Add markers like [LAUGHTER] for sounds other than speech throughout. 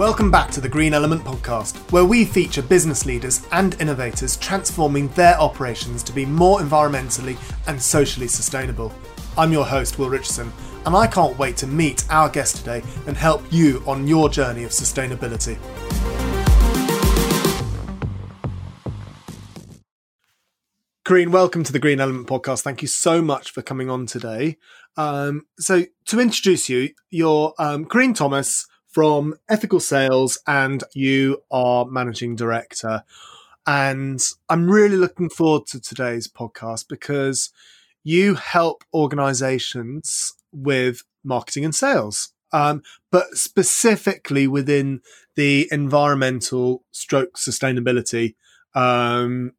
Welcome back to the Green Element Podcast, where we feature business leaders and innovators transforming their operations to be more environmentally and socially sustainable. I'm your host, Will Richardson, and I can't wait to meet our guest today and help you on your journey of sustainability. Corinne, welcome to the Green Element Podcast. Thank you so much for coming on today. Um, so, to introduce you, you're um, Corinne Thomas from Ethical Sales, and you are managing director. And I'm really looking forward to today's podcast because you help organizations with marketing and sales, um, but specifically within the environmental stroke sustainability um,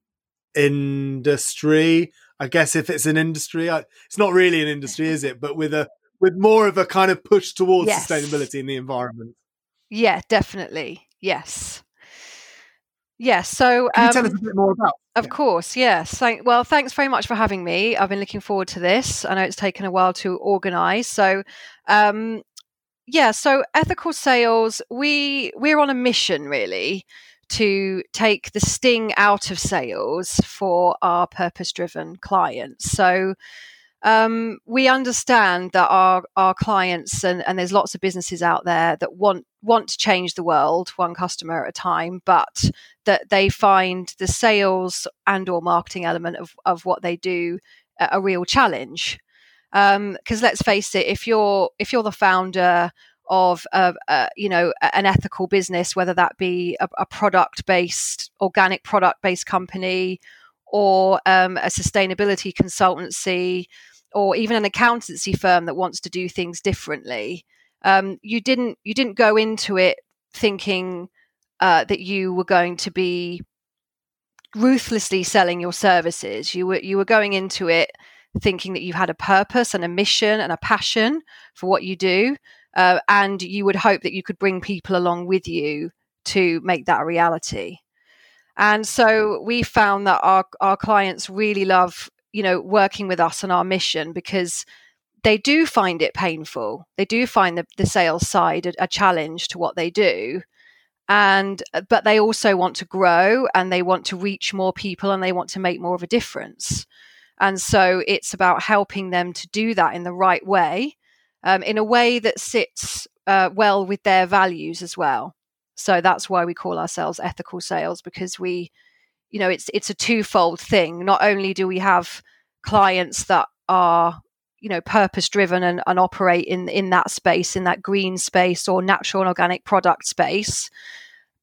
industry. I guess if it's an industry, I, it's not really an industry, is it? But with a with more of a kind of push towards yes. sustainability in the environment. Yeah, definitely. Yes. Yes. So, Can you tell us um, a bit more about? Of yeah. course. Yes. Thank, well, thanks very much for having me. I've been looking forward to this. I know it's taken a while to organise. So, um, yeah. So, ethical sales. We we're on a mission really to take the sting out of sales for our purpose-driven clients. So um, we understand that our our clients and, and there's lots of businesses out there that want want to change the world one customer at a time, but that they find the sales and or marketing element of, of what they do a, a real challenge. Because um, let's face it, if you're if you're the founder of a, a, you know an ethical business, whether that be a, a product based organic product based company or um, a sustainability consultancy or even an accountancy firm that wants to do things differently. Um, you didn't you didn't go into it thinking uh, that you were going to be ruthlessly selling your services. You were you were going into it thinking that you had a purpose and a mission and a passion for what you do, uh, and you would hope that you could bring people along with you to make that a reality. And so we found that our our clients really love you know, working with us on our mission because they do find it painful. They do find the, the sales side a, a challenge to what they do. And, uh, but they also want to grow and they want to reach more people and they want to make more of a difference. And so it's about helping them to do that in the right way, um, in a way that sits uh, well with their values as well. So that's why we call ourselves ethical sales because we you know it's it's a twofold thing. Not only do we have clients that are you know purpose driven and, and operate in in that space in that green space or natural and organic product space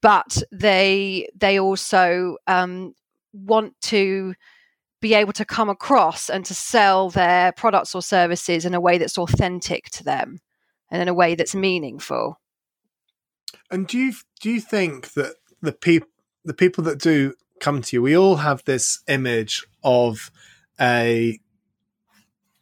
but they they also um, want to be able to come across and to sell their products or services in a way that's authentic to them and in a way that's meaningful. And do you do you think that the people the people that do come to you, we all have this image of a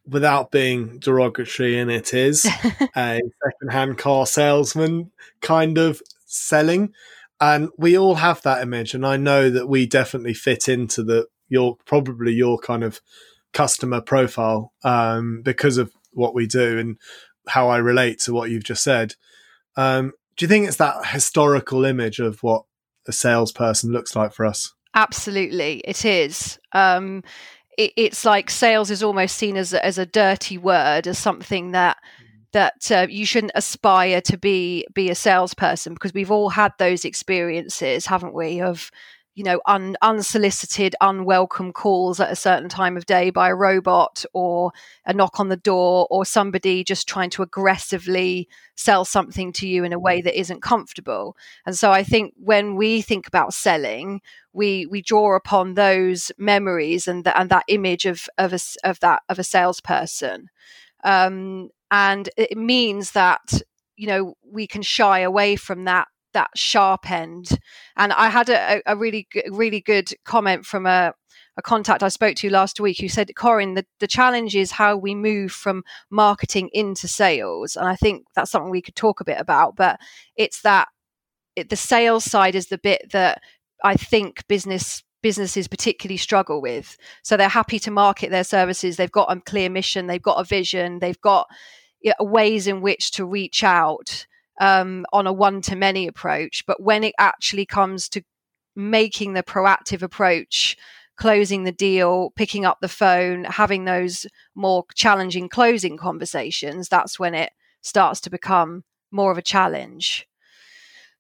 without being derogatory and it is [LAUGHS] a secondhand car salesman kind of selling. And we all have that image and i know that we definitely fit into the your probably your kind of customer profile um, because of what we do and how i relate to what you've just said. Um, do you think it's that historical image of what a salesperson looks like for us Absolutely, it is. Um, it, it's like sales is almost seen as a, as a dirty word, as something that that uh, you shouldn't aspire to be be a salesperson because we've all had those experiences, haven't we? Of you know un, unsolicited unwelcome calls at a certain time of day by a robot or a knock on the door or somebody just trying to aggressively sell something to you in a way that isn't comfortable. And so i think when we think about selling we we draw upon those memories and and that image of of a, of that of a salesperson. Um, and it means that you know we can shy away from that that sharp end. And I had a, a really, really good comment from a, a contact I spoke to last week who said, Corinne, the, the challenge is how we move from marketing into sales. And I think that's something we could talk a bit about, but it's that it, the sales side is the bit that I think business businesses particularly struggle with. So they're happy to market their services. They've got a clear mission. They've got a vision. They've got you know, ways in which to reach out um, on a one to many approach. But when it actually comes to making the proactive approach, closing the deal, picking up the phone, having those more challenging closing conversations, that's when it starts to become more of a challenge.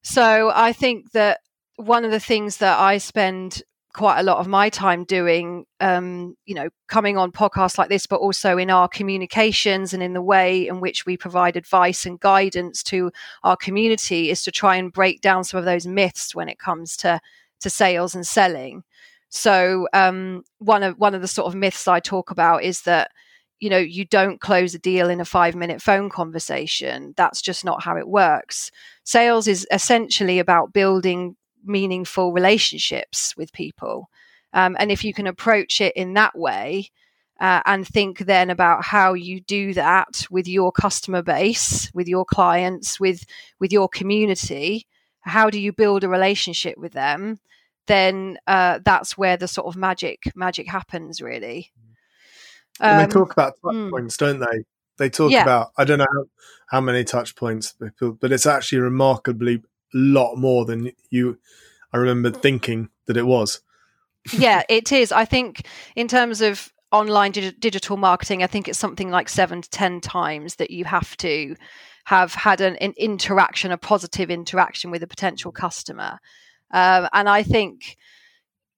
So I think that one of the things that I spend quite a lot of my time doing, um, you know, coming on podcasts like this, but also in our communications and in the way in which we provide advice and guidance to our community, is to try and break down some of those myths when it comes to to sales and selling. So um, one of one of the sort of myths I talk about is that you know you don't close a deal in a five minute phone conversation. That's just not how it works. Sales is essentially about building meaningful relationships with people. Um, and if you can approach it in that way uh, and think then about how you do that with your customer base, with your clients, with with your community, how do you build a relationship with them? Then uh, that's where the sort of magic magic happens, really. Um, and they talk about touch mm, points, don't they? They talk yeah. about I don't know how, how many touch points, but it's actually remarkably lot more than you I remember thinking that it was. yeah, it is. I think in terms of online dig- digital marketing, I think it's something like seven to 10 times that you have to have had an, an interaction, a positive interaction with a potential customer. Um, and I think,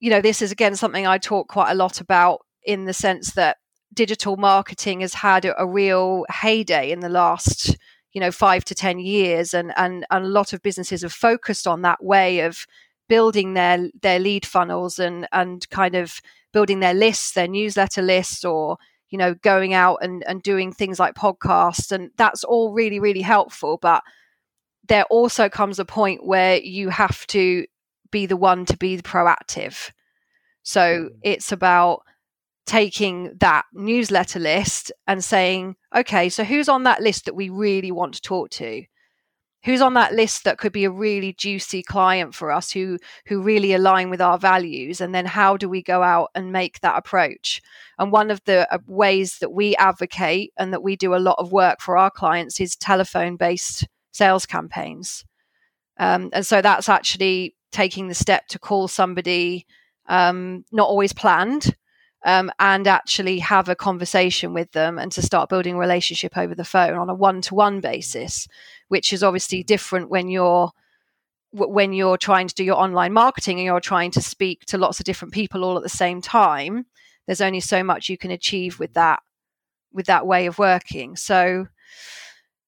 you know, this is again something I talk quite a lot about in the sense that digital marketing has had a, a real heyday in the last you know five to ten years and, and and a lot of businesses have focused on that way of building their their lead funnels and and kind of building their lists their newsletter lists or you know going out and and doing things like podcasts and that's all really really helpful but there also comes a point where you have to be the one to be proactive so mm. it's about taking that newsletter list and saying, okay, so who's on that list that we really want to talk to? Who's on that list that could be a really juicy client for us who who really align with our values and then how do we go out and make that approach? And one of the uh, ways that we advocate and that we do a lot of work for our clients is telephone based sales campaigns. Um, and so that's actually taking the step to call somebody um, not always planned, um, and actually have a conversation with them and to start building a relationship over the phone on a one-to-one basis which is obviously different when you're when you're trying to do your online marketing and you're trying to speak to lots of different people all at the same time there's only so much you can achieve with that with that way of working. So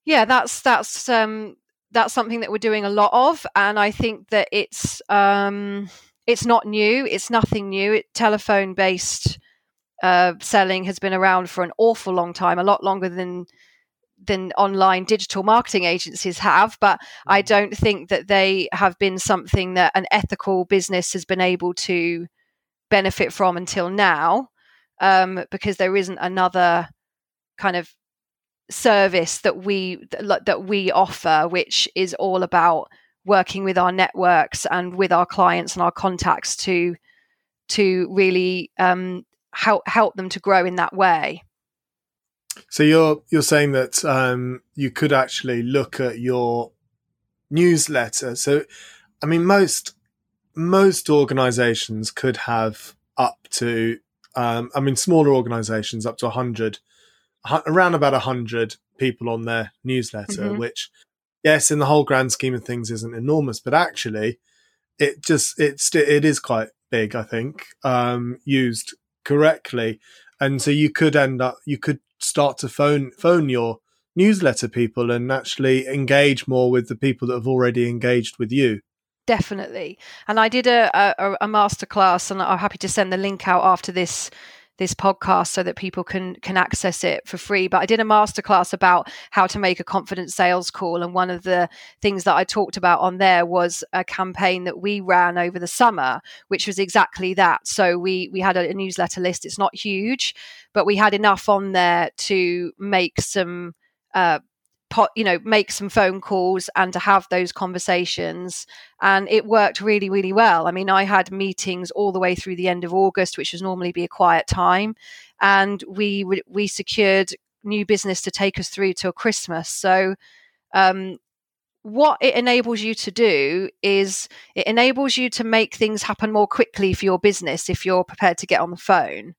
yeah that's that's um that's something that we're doing a lot of and i think that it's um it's not new. It's nothing new. It, telephone based uh, selling has been around for an awful long time, a lot longer than than online digital marketing agencies have. But I mm. don't think that they have been something that an ethical business has been able to benefit from until now, um, because there isn't another kind of service that we that we offer, which is all about working with our networks and with our clients and our contacts to to really um, help help them to grow in that way. So you're you're saying that um, you could actually look at your newsletter. So, I mean, most most organisations could have up to, um, I mean, smaller organisations up to hundred, around about hundred people on their newsletter, mm-hmm. which yes, in the whole grand scheme of things, isn't enormous, but actually, it just it's it is quite big. I think um, used correctly, and so you could end up you could start to phone phone your newsletter people and actually engage more with the people that have already engaged with you definitely and i did a, a, a masterclass and i'm happy to send the link out after this this podcast so that people can can access it for free. But I did a masterclass about how to make a confident sales call, and one of the things that I talked about on there was a campaign that we ran over the summer, which was exactly that. So we we had a, a newsletter list. It's not huge, but we had enough on there to make some uh, you know make some phone calls and to have those conversations and it worked really really well i mean i had meetings all the way through the end of august which was normally be a quiet time and we we secured new business to take us through till christmas so um, what it enables you to do is it enables you to make things happen more quickly for your business if you're prepared to get on the phone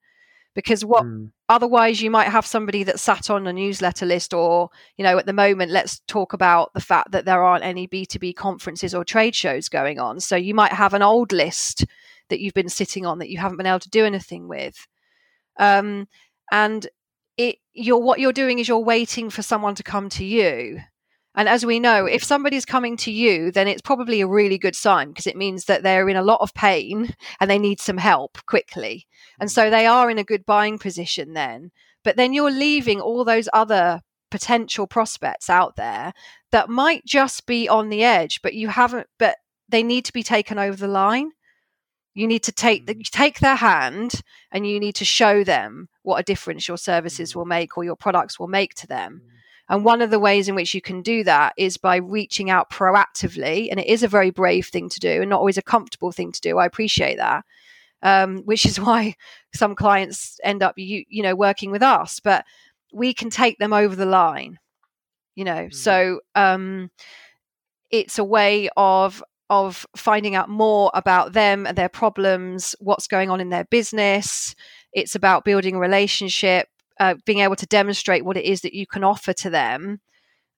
because what mm. Otherwise you might have somebody that sat on a newsletter list or you know at the moment let's talk about the fact that there aren't any b2b conferences or trade shows going on. So you might have an old list that you've been sitting on that you haven't been able to do anything with. Um, and it you're what you're doing is you're waiting for someone to come to you and as we know, if somebody's coming to you, then it's probably a really good sign because it means that they're in a lot of pain and they need some help quickly. And so they are in a good buying position then. But then you're leaving all those other potential prospects out there that might just be on the edge, but you haven't, but they need to be taken over the line. You need to take the, mm. take their hand and you need to show them what a difference your services mm. will make or your products will make to them. And one of the ways in which you can do that is by reaching out proactively. And it is a very brave thing to do and not always a comfortable thing to do. I appreciate that. Um, which is [LAUGHS] why some clients end up you, you know working with us but we can take them over the line you know mm. so um, it's a way of of finding out more about them and their problems what's going on in their business it's about building a relationship uh, being able to demonstrate what it is that you can offer to them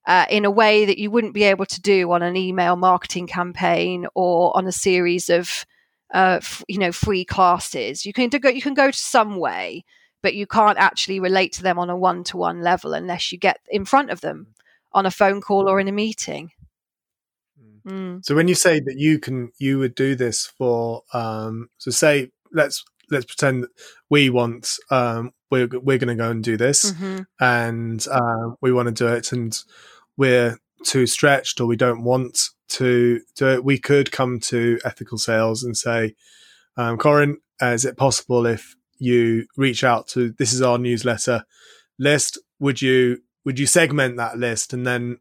uh, in a way that you wouldn't be able to do on an email marketing campaign or on a series of uh, f- you know free classes. You can go you can go to some way, but you can't actually relate to them on a one to one level unless you get in front of them on a phone call or in a meeting. Mm. mm. So when you say that you can you would do this for um, so say let's let's pretend we want um, we're we're going to go and do this, mm-hmm. and uh, we want to do it, and we're too stretched or we don't want to do it, we could come to ethical sales and say, um, Corinne, is it possible if you reach out to this is our newsletter list? Would you would you segment that list and then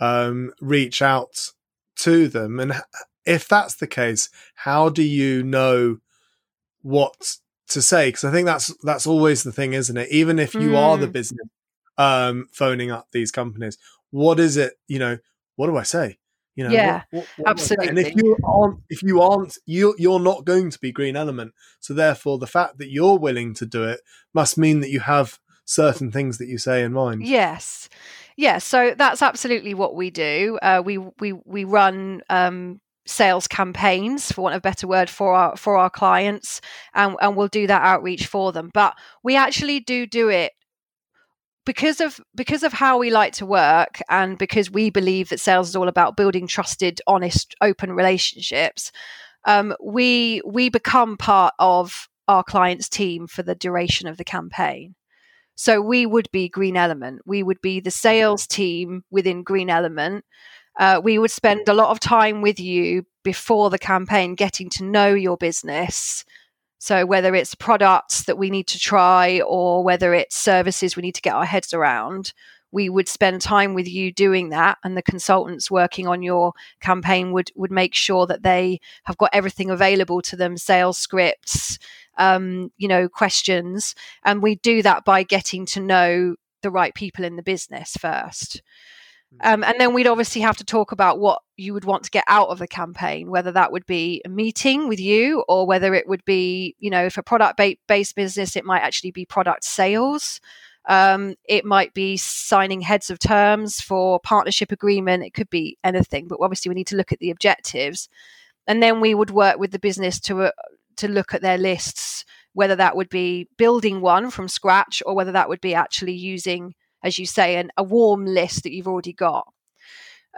um, reach out to them? And if that's the case, how do you know what to say because I think that's that's always the thing, isn't it? Even if you mm. are the mm. business um, phoning up these companies, what is it? You know, what do I say? You know, yeah, what, what, what absolutely. And if you aren't, if you aren't, you you're not going to be green element. So therefore, the fact that you're willing to do it must mean that you have certain things that you say in mind. Yes, yes. So that's absolutely what we do. Uh, we we we run um, sales campaigns for want of a better word for our for our clients and, and we'll do that outreach for them. But we actually do do it because of because of how we like to work and because we believe that sales is all about building trusted honest open relationships um, we we become part of our client's team for the duration of the campaign. So we would be green element. We would be the sales team within green element uh, we would spend a lot of time with you before the campaign getting to know your business. So, whether it's products that we need to try or whether it's services we need to get our heads around, we would spend time with you doing that. And the consultants working on your campaign would, would make sure that they have got everything available to them sales scripts, um, you know, questions. And we do that by getting to know the right people in the business first. Um, and then we'd obviously have to talk about what you would want to get out of the campaign, whether that would be a meeting with you or whether it would be, you know, if a product based business, it might actually be product sales. Um, it might be signing heads of terms for partnership agreement. It could be anything, but obviously we need to look at the objectives. And then we would work with the business to uh, to look at their lists, whether that would be building one from scratch or whether that would be actually using as you say, an, a warm list that you've already got.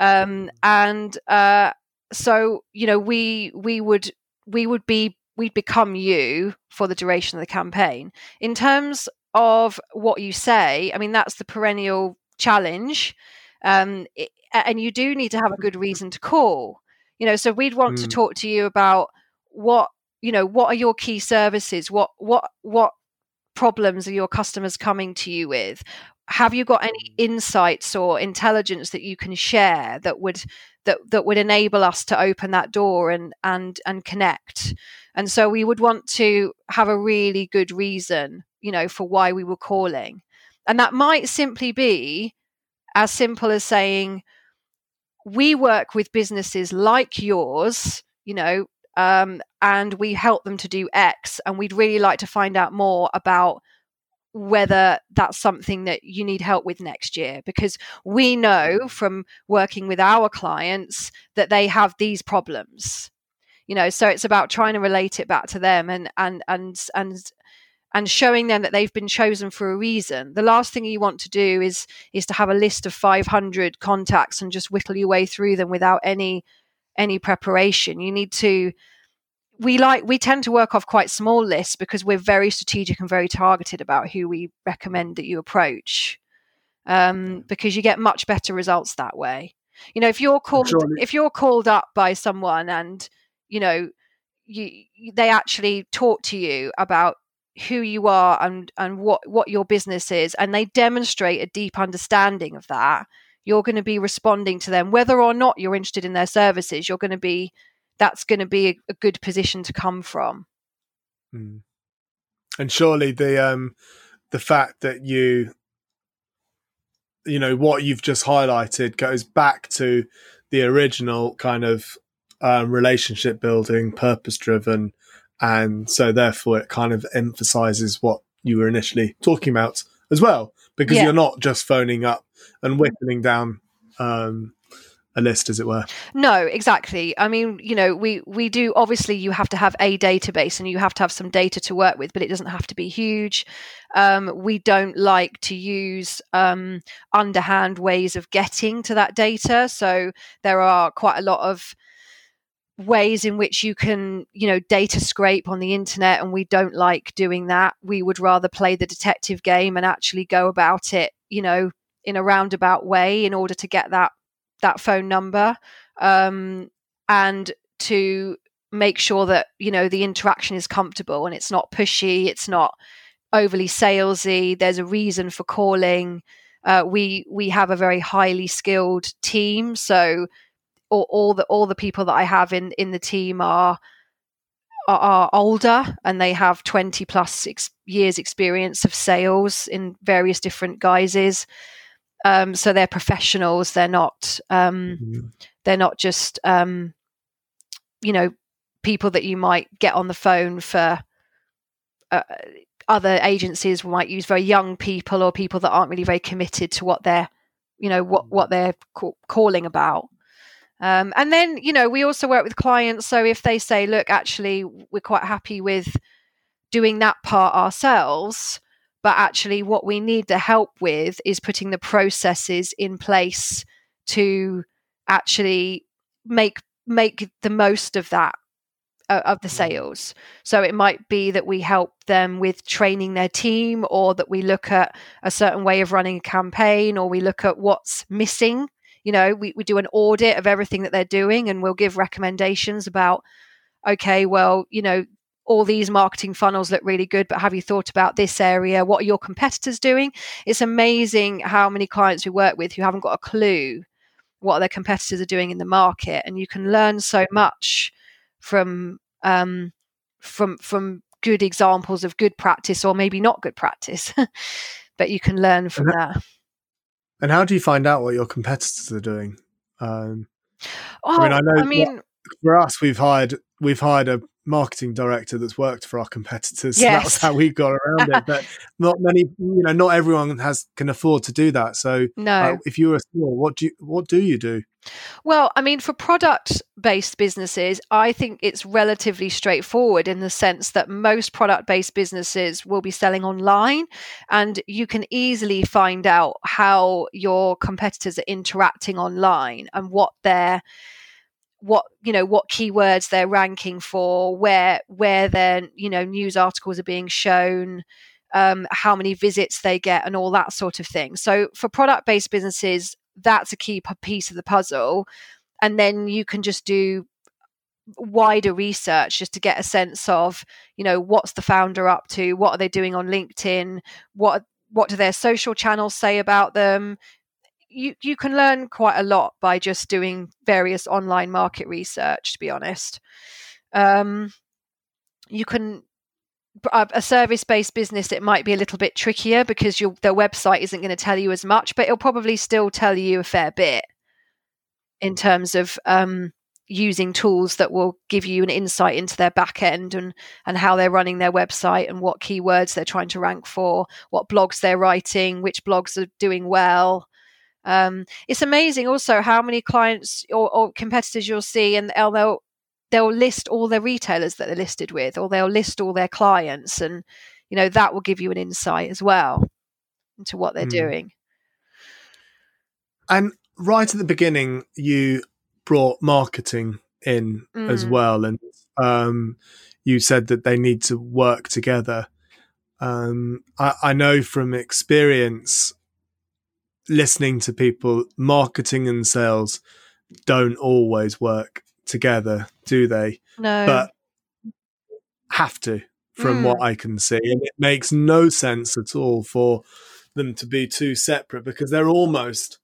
Um, and uh, so, you know, we we would we would be we'd become you for the duration of the campaign. In terms of what you say, I mean, that's the perennial challenge. Um, it, and you do need to have a good reason to call. You know, so we'd want mm. to talk to you about what you know what are your key services what what what problems are your customers coming to you with have you got any insights or intelligence that you can share that would that that would enable us to open that door and and and connect and so we would want to have a really good reason you know for why we were calling and that might simply be as simple as saying we work with businesses like yours, you know, um, and we help them to do X. And we'd really like to find out more about whether that's something that you need help with next year because we know mm. from working with our clients that they have these problems you know so it's about trying to relate it back to them and and and and and showing them that they've been chosen for a reason. The last thing you want to do is is to have a list of 500 contacts and just whittle your way through them without any any preparation. You need to we like we tend to work off quite small lists because we're very strategic and very targeted about who we recommend that you approach. Um, because you get much better results that way. You know, if you're called if you're called up by someone and you know you they actually talk to you about who you are and and what what your business is and they demonstrate a deep understanding of that you're going to be responding to them whether or not you're interested in their services you're going to be that's going to be a, a good position to come from mm. and surely the um the fact that you you know what you've just highlighted goes back to the original kind of um, relationship building purpose driven and so therefore it kind of emphasizes what you were initially talking about as well, because yeah. you're not just phoning up and whittling down um, a list as it were. No exactly. I mean you know we we do obviously you have to have a database and you have to have some data to work with but it doesn't have to be huge. Um, we don't like to use um, underhand ways of getting to that data. So there are quite a lot of ways in which you can you know data scrape on the internet and we don't like doing that. We would rather play the detective game and actually go about it you know in a roundabout way in order to get that that phone number um, and to make sure that you know the interaction is comfortable and it's not pushy it's not overly salesy there's a reason for calling. Uh, we we have a very highly skilled team so all, all the all the people that I have in in the team are are, older and they have 20 plus ex- years experience of sales in various different guises um, so they're professionals they're not um, mm-hmm. they're not just um, you know people that you might get on the phone for uh, other agencies might use very young people or people that aren't really very committed to what they're you know what what they're ca- calling about um, and then, you know, we also work with clients. So if they say, look, actually, we're quite happy with doing that part ourselves, but actually, what we need the help with is putting the processes in place to actually make make the most of that uh, of the mm. sales. So it might be that we help them with training their team, or that we look at a certain way of running a campaign, or we look at what's missing you know we, we do an audit of everything that they're doing and we'll give recommendations about okay well you know all these marketing funnels look really good but have you thought about this area? What are your competitors doing? It's amazing how many clients we work with who haven't got a clue what their competitors are doing in the market and you can learn so much from um, from from good examples of good practice or maybe not good practice [LAUGHS] but you can learn from that, that. and how do you find out what your competitors are doing? Um, oh, I mean, I know I mean, for us, we've hired we've hired a marketing director that's worked for our competitors. Yes. [LAUGHS] So that's how we got around it. But [LAUGHS] not many, you know, not everyone has can afford to do that. So, no, uh, if you're a small, what do you what do you do? Well, I mean, for product based businesses, I think it's relatively straightforward in the sense that most product based businesses will be selling online and you can easily find out how your competitors are interacting online and what they're what you know what keywords they're ranking for where where their you know news articles are being shown um, how many visits they get and all that sort of thing. So for product based businesses that's a key piece of the puzzle. And then you can just do wider research just to get a sense of you know what's the founder up to what are they doing on linkedin what what do their social channels say about them you you can learn quite a lot by just doing various online market research to be honest um, you can a service based business it might be a little bit trickier because your their website isn't going to tell you as much but it'll probably still tell you a fair bit in terms of um, using tools that will give you an insight into their back end and and how they're running their website and what keywords they're trying to rank for, what blogs they're writing, which blogs are doing well. Um, it's amazing also how many clients or, or competitors you'll see, and they'll they'll list all their retailers that they're listed with, or they'll list all their clients, and you know that will give you an insight as well into what they're mm. doing. And right at the beginning, you brought marketing in mm. as well, and um, you said that they need to work together. Um, I, I know from experience, listening to people, marketing and sales don't always work together, do they? No, but have to, from mm. what I can see, and it makes no sense at all for them to be too separate because they're almost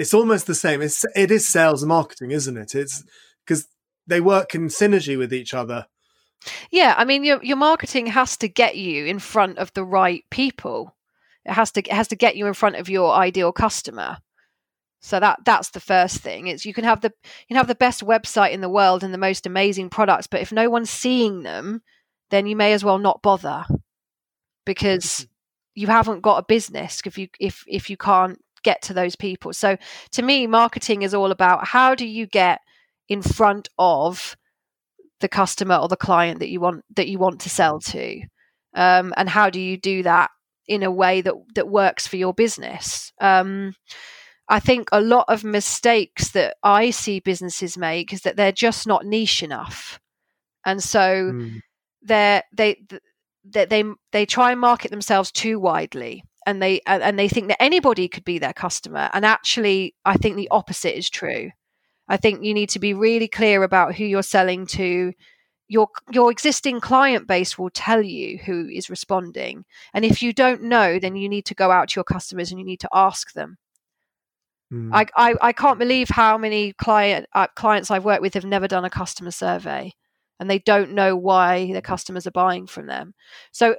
it's almost the same. It's it is sales and marketing, isn't it? It's because they work in synergy with each other. Yeah, I mean your your marketing has to get you in front of the right people. It has to it has to get you in front of your ideal customer. So that that's the first thing. Is you can have the you can have the best website in the world and the most amazing products, but if no one's seeing them, then you may as well not bother because you haven't got a business if you if if you can't get to those people. So to me, marketing is all about how do you get in front of the customer or the client that you want that you want to sell to, um, and how do you do that in a way that that works for your business? Um, I think a lot of mistakes that I see businesses make is that they're just not niche enough, and so mm. they're they they they they try and market themselves too widely and they and they think that anybody could be their customer and actually i think the opposite is true i think you need to be really clear about who you're selling to your your existing client base will tell you who is responding. And if you don't know then you need to go out to your customers and you need to ask them. Mm. I, I, I can't believe how many client uh, clients i've worked with have never done a customer survey and they don't know why their customers are buying from them. So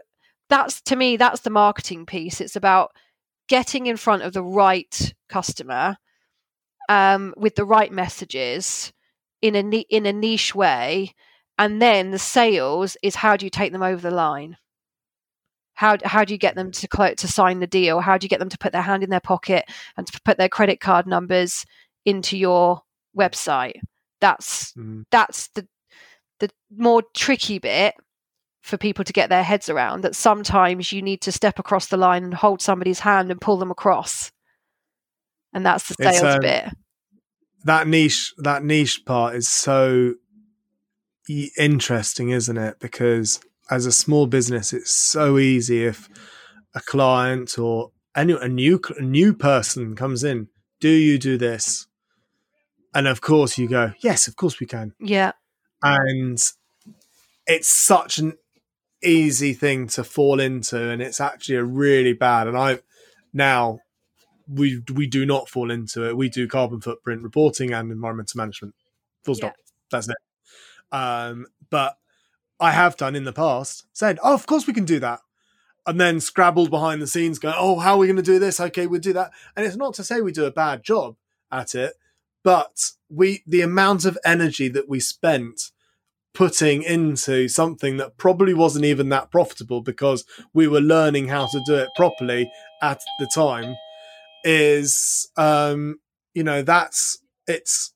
that's to me that's the marketing piece. It's about getting in front of the right customer um, with the right messages in a in a niche way and then the sales is how do you take them over the line? How how do you get them to to sign the deal? How do you get them to put their hand in their pocket and to put their credit card numbers into your website? That's mm. that's the the more tricky bit for people to get their heads around that sometimes you need to step across the line and hold somebody's hand and pull them across. And that's the sales um, bit. that niche that niche part is so interesting isn't it because as a small business it's so easy if a client or any a new a new person comes in do you do this and of course you go yes of course we can yeah and it's such an easy thing to fall into, and it's actually a really bad. And I now we we do not fall into it. We do carbon footprint reporting and environmental management. Full stop. Yeah. That's it. Um, but I have done in the past said, "Oh, of course we can do that," and then scrabbled behind the scenes, going, "Oh, how are we going to do this? Okay, we'll do that." And it's not to say we do a bad job at it, but we the amount of energy that we spent putting into something that probably wasn't even that profitable because we were learning how to do it properly at the time is um you know that's it's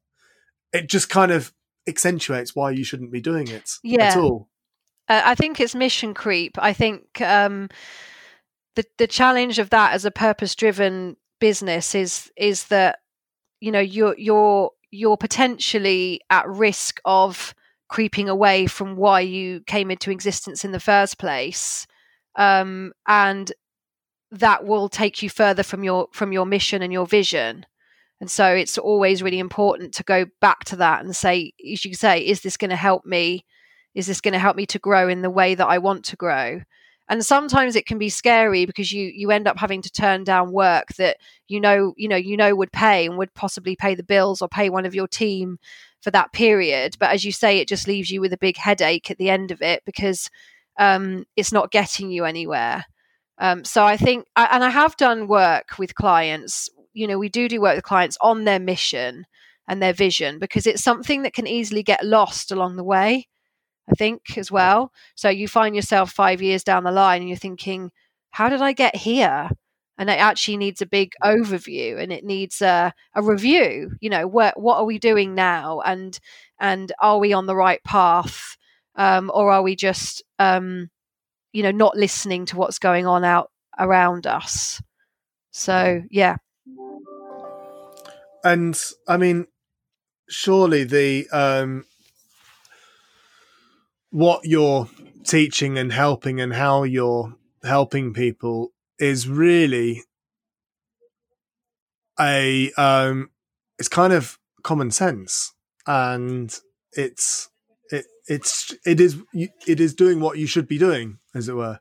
it just kind of accentuates why you shouldn't be doing it yeah. at all. Uh, i think it's mission creep. I think um the the challenge of that as a purpose driven business is is that you know you're you're you're potentially at risk of creeping away from why you came into existence in the first place um, and that will take you further from your from your mission and your vision and so it's always really important to go back to that and say as you say is this going to help me is this going to help me to grow in the way that i want to grow and sometimes it can be scary because you you end up having to turn down work that you know you know you know would pay and would possibly pay the bills or pay one of your team for that period. But as you say, it just leaves you with a big headache at the end of it because um, it's not getting you anywhere. Um, so I think, and I have done work with clients. You know, we do do work with clients on their mission, and their vision because it's something that can easily get lost along the way i think as well. So you find yourself 5 years down the line and you're thinking how did i get here? And it actually needs a big overview and it needs a, a review you know what what are we doing now? And and are we on the right path? Um, or are we just um, you know not listening to what's going on out around us? So yeah and i mean surely the um what you're teaching and helping and how you're helping people is really a um it's kind of common sense. And it's it it's it is it is doing what you should be doing as it were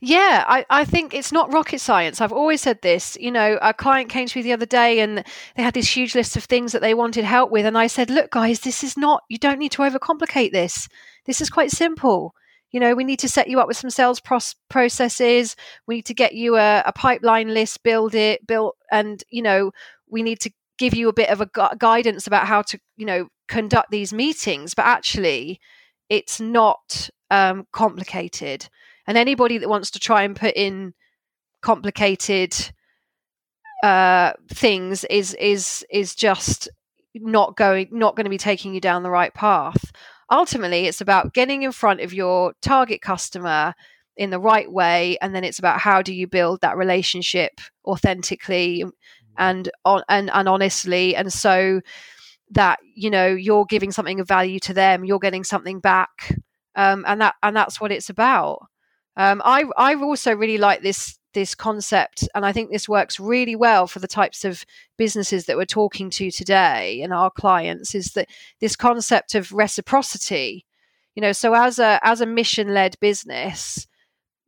yeah, I, I think it's not rocket science. I've always said this. You know, a client came to me the other day and they had this huge list of things that they wanted help with. And I said, look, guys, this is not, you don't need to overcomplicate this. This is quite simple. You know, we need to set you up with some sales pros- processes. We need to get you a, a pipeline list, build it, built, and, you know, we need to give you a bit of a gu- guidance about how to, you know, conduct these meetings. But actually, it's not um, complicated and anybody that wants to try and put in complicated uh, things is is is just not going not going to be taking you down the right path. Ultimately it's about getting in front of your target customer in the right way and then it's about how do you build that relationship authentically and on and, and honestly and so that you know you're giving something of value to them you're getting something back um, and that and that's what it's about um, I I also really like this this concept, and I think this works really well for the types of businesses that we're talking to today and our clients. Is that this concept of reciprocity? You know, so as a as a mission led business,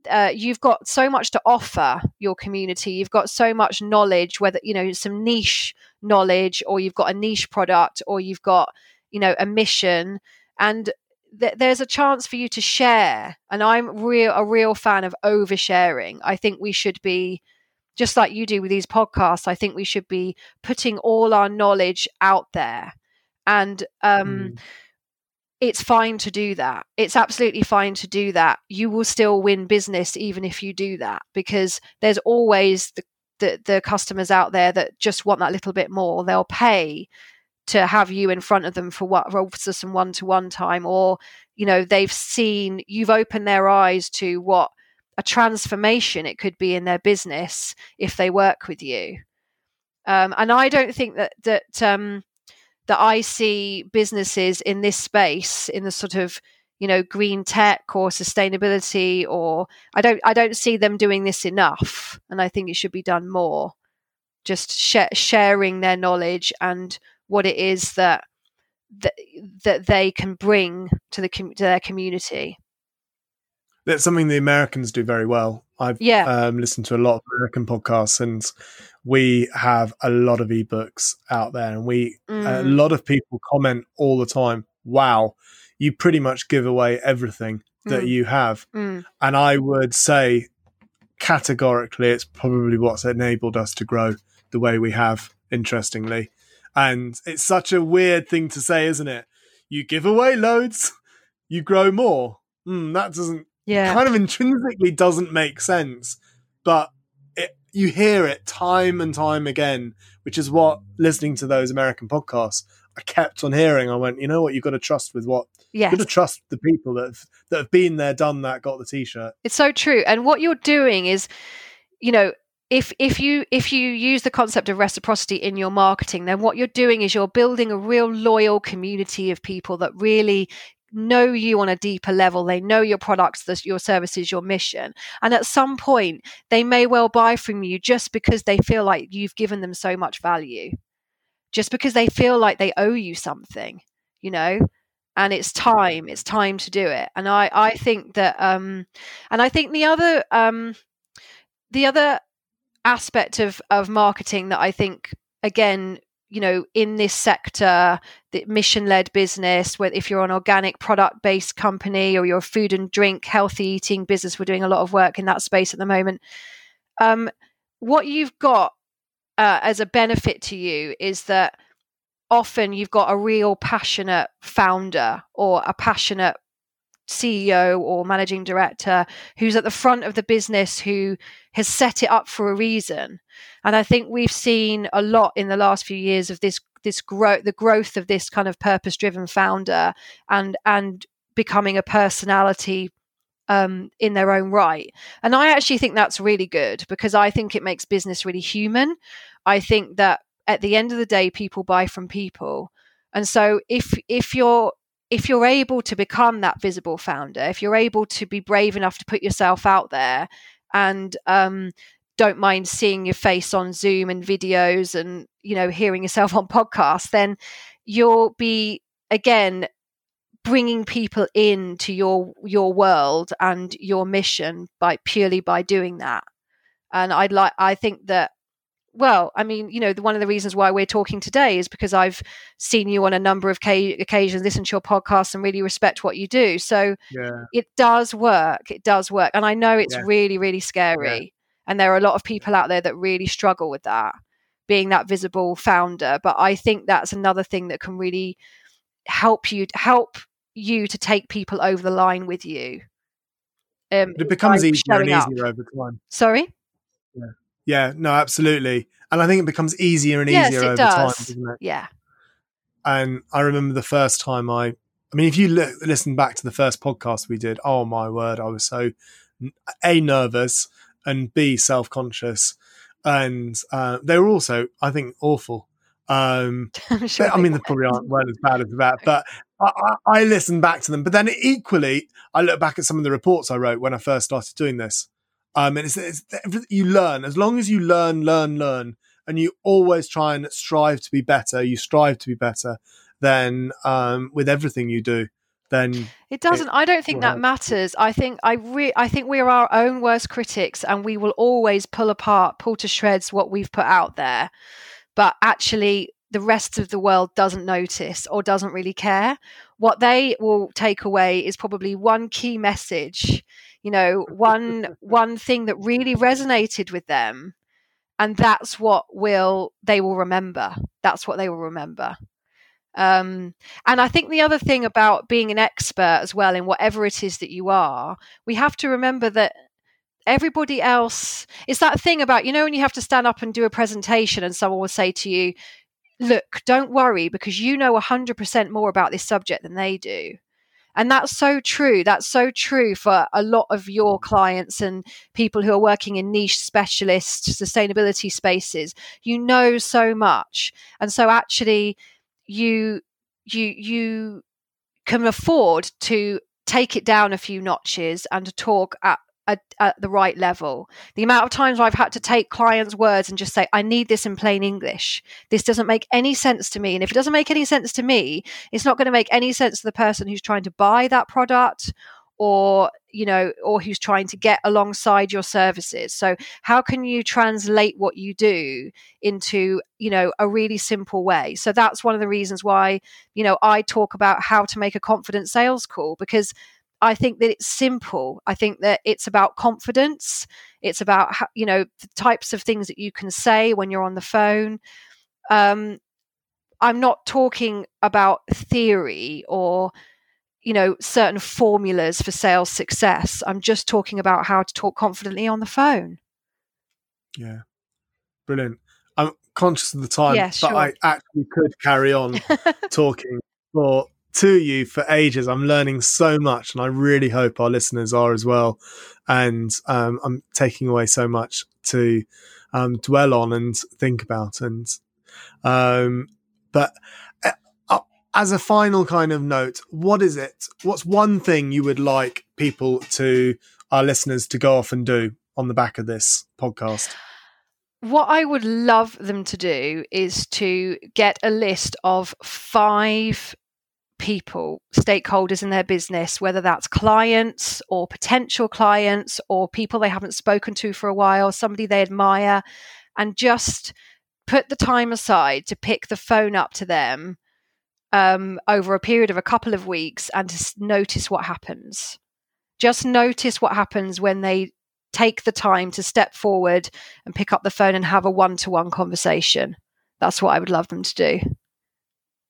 uh, you've got so much to offer your community. You've got so much knowledge, whether you know some niche knowledge, or you've got a niche product, or you've got you know a mission, and th- there's a chance for you to share. And I'm real a real fan of oversharing. I think we should be just like you do with these podcasts. I think we should be putting all our knowledge out there, and um, mm. it's fine to do that. It's absolutely fine to do that. You will still win business even if you do that because there's always the the, the customers out there that just want that little bit more. They'll pay to have you in front of them for what for some one to one time, or you know they've seen you've opened their eyes to what a transformation it could be in their business if they work with you. Um, and I don't think that that um, that I see businesses in this space in the sort of you know green tech or sustainability or I don't I don't see them doing this enough, and I think it should be done more. Just sh- sharing their knowledge and what it is that that, that they can bring to the to their community. That's something the Americans do very well. I've yeah. um, listened to a lot of American podcasts, and we have a lot of ebooks out there, and we mm. a lot of people comment all the time. Wow, you pretty much give away everything that mm. you have, mm. and I would say categorically, it's probably what's enabled us to grow the way we have. Interestingly, and it's such a weird thing to say, isn't it? You give away loads, you grow more. Mm, that doesn't, yeah, kind of intrinsically doesn't make sense. But it, you hear it time and time again, which is what listening to those American podcasts I kept on hearing. I went, you know what, you've got to trust with what Yes. You've got to trust the people that have, that have been there, done that, got the t-shirt. It's so true. And what you're doing is, you know, if if you if you use the concept of reciprocity in your marketing then what you're doing is you're building a real loyal community of people that really know you on a deeper level. They know your products your services your mission. And at some point they may well buy from you just because they feel like you've given them so much value. Just because they feel like they owe you something you know? And it's time it's time to do it. And i i think that um and i think the other um the other aspect of of marketing that I think again you know in this sector the mission led business where if you're an organic product based company or you're a food and drink healthy eating business we're doing a lot of work in that space at the moment. Um, what you've got uh, as a benefit to you is that often you've got a real passionate founder or a passionate CEO or managing director who's at the front of the business who has set it up for a reason. And I think we've seen a lot in the last few years of this this growth the growth of this kind of purpose driven founder and and becoming a personality um, in their own right. And I actually think that's really good because I think it makes business really human. I think that at the end of the day, people buy from people. And so if if you're if you're able to become that visible founder, if you're able to be brave enough to put yourself out there and um, don't mind seeing your face on Zoom and videos and you know hearing yourself [LAUGHS] on podcasts, then you'll be again bringing people into your your world and your mission by purely by doing that. And I'd like I think that well, I mean, you know, the, one of the reasons why we're talking today is because I've seen you on a number of ca- occasions, listen to your podcast, and really respect what you do. So yeah. it does work. It does work, and I know it's yeah. really, really scary. Yeah. And there are a lot of people out there that really struggle with that, being that visible founder. But I think that's another thing that can really help you help you to take people over the line with you. Um, it becomes easier and easier up. over time. Sorry. Yeah. No, absolutely. And I think it becomes easier and easier yes, over does. time, doesn't it? Yeah. And I remember the first time I, I mean, if you look, listen back to the first podcast we did, oh my word, I was so a nervous and b self conscious, and uh, they were also, I think, awful. Um, [LAUGHS] sure I mean, they probably aren't weren't as bad as that, [LAUGHS] but I, I, I listened back to them. But then equally, I look back at some of the reports I wrote when I first started doing this, um, and it's, it's you learn as long as you learn, learn, learn, and you always try and strive to be better. You strive to be better. Then um, with everything you do, then it doesn't. It, I don't think that matters. I think I re- I think we're our own worst critics, and we will always pull apart, pull to shreds what we've put out there. But actually, the rest of the world doesn't notice or doesn't really care. What they will take away is probably one key message you know one [LAUGHS] one thing that really resonated with them and that's what will they will remember that's what they will remember um, and I think the other thing about being an expert as well in whatever it is that you are, we have to remember that everybody else is that thing about, you know, when you have to stand up and do a presentation and someone will say to you, look, don't worry because you know 100% more about this subject than they do. And that's so true. That's so true for a lot of your clients and people who are working in niche specialist sustainability spaces. You know so much. And so actually you you you can afford to take it down a few notches and to talk at at, at, the right level. The amount of times I've had to take clients' words and just say, I need this in plain English. This doesn't make any sense to me. And if it doesn't make any sense to me, it's not going to make any sense to the person who's trying to buy that product or you know or who's trying to get alongside your services so how can you translate what you do into you know a really simple way so that's one of the reasons why you know i talk about how to make a confident sales call because I think that it's simple. I think that it's about confidence. It's about you know the types of things that you can say when you're on the phone. Um, I'm not talking about theory or you know certain formulas for sales success. I'm just talking about how to talk confidently on the phone. Yeah, brilliant. I'm conscious of the time, yeah, sure. but I actually could carry on [LAUGHS] talking for to you for ages. I'm learning so much, and I really hope our listeners are as well. And um, I'm taking away so much to um, dwell on and think about. And um, but uh, uh, as a final kind of note, what is it? What's one thing you would like people to our listeners to go off and do on the back of this podcast? What I would love them to do is to get a list of five people, stakeholders in their business, whether that's clients or potential clients or people they haven't spoken to for a while, somebody they admire, and just put the time aside to pick the phone up to them um, over a period of a couple of weeks and to notice what happens. Just notice what happens when they take the time to step forward and pick up the phone and have a one to one conversation. That's what I would love them to do.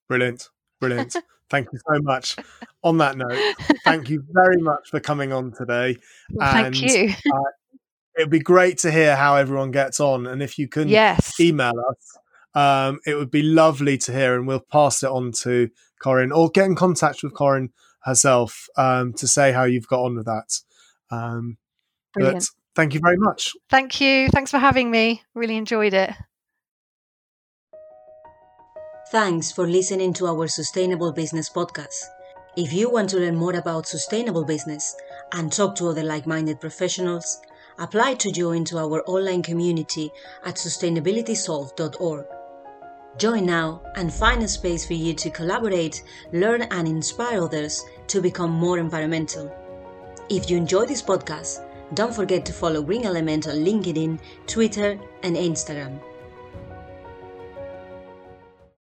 Brilliant. Brilliant. Thank you so much. On that note, thank you very much for coming on today. Well, thank you. Uh, it'd be great to hear how everyone gets on. And if you can yes. email us, um, it would be lovely to hear and we'll pass it on to Corinne or get in contact with Corinne herself um, to say how you've got on with that. Um, but thank you very much. Thank you. Thanks for having me. Really enjoyed it. Thanks for listening to our Sustainable Business podcast. If you want to learn more about sustainable business and talk to other like minded professionals, apply to join to our online community at sustainabilitysolve.org. Join now and find a space for you to collaborate, learn, and inspire others to become more environmental. If you enjoy this podcast, don't forget to follow Green Element on LinkedIn, Twitter, and Instagram.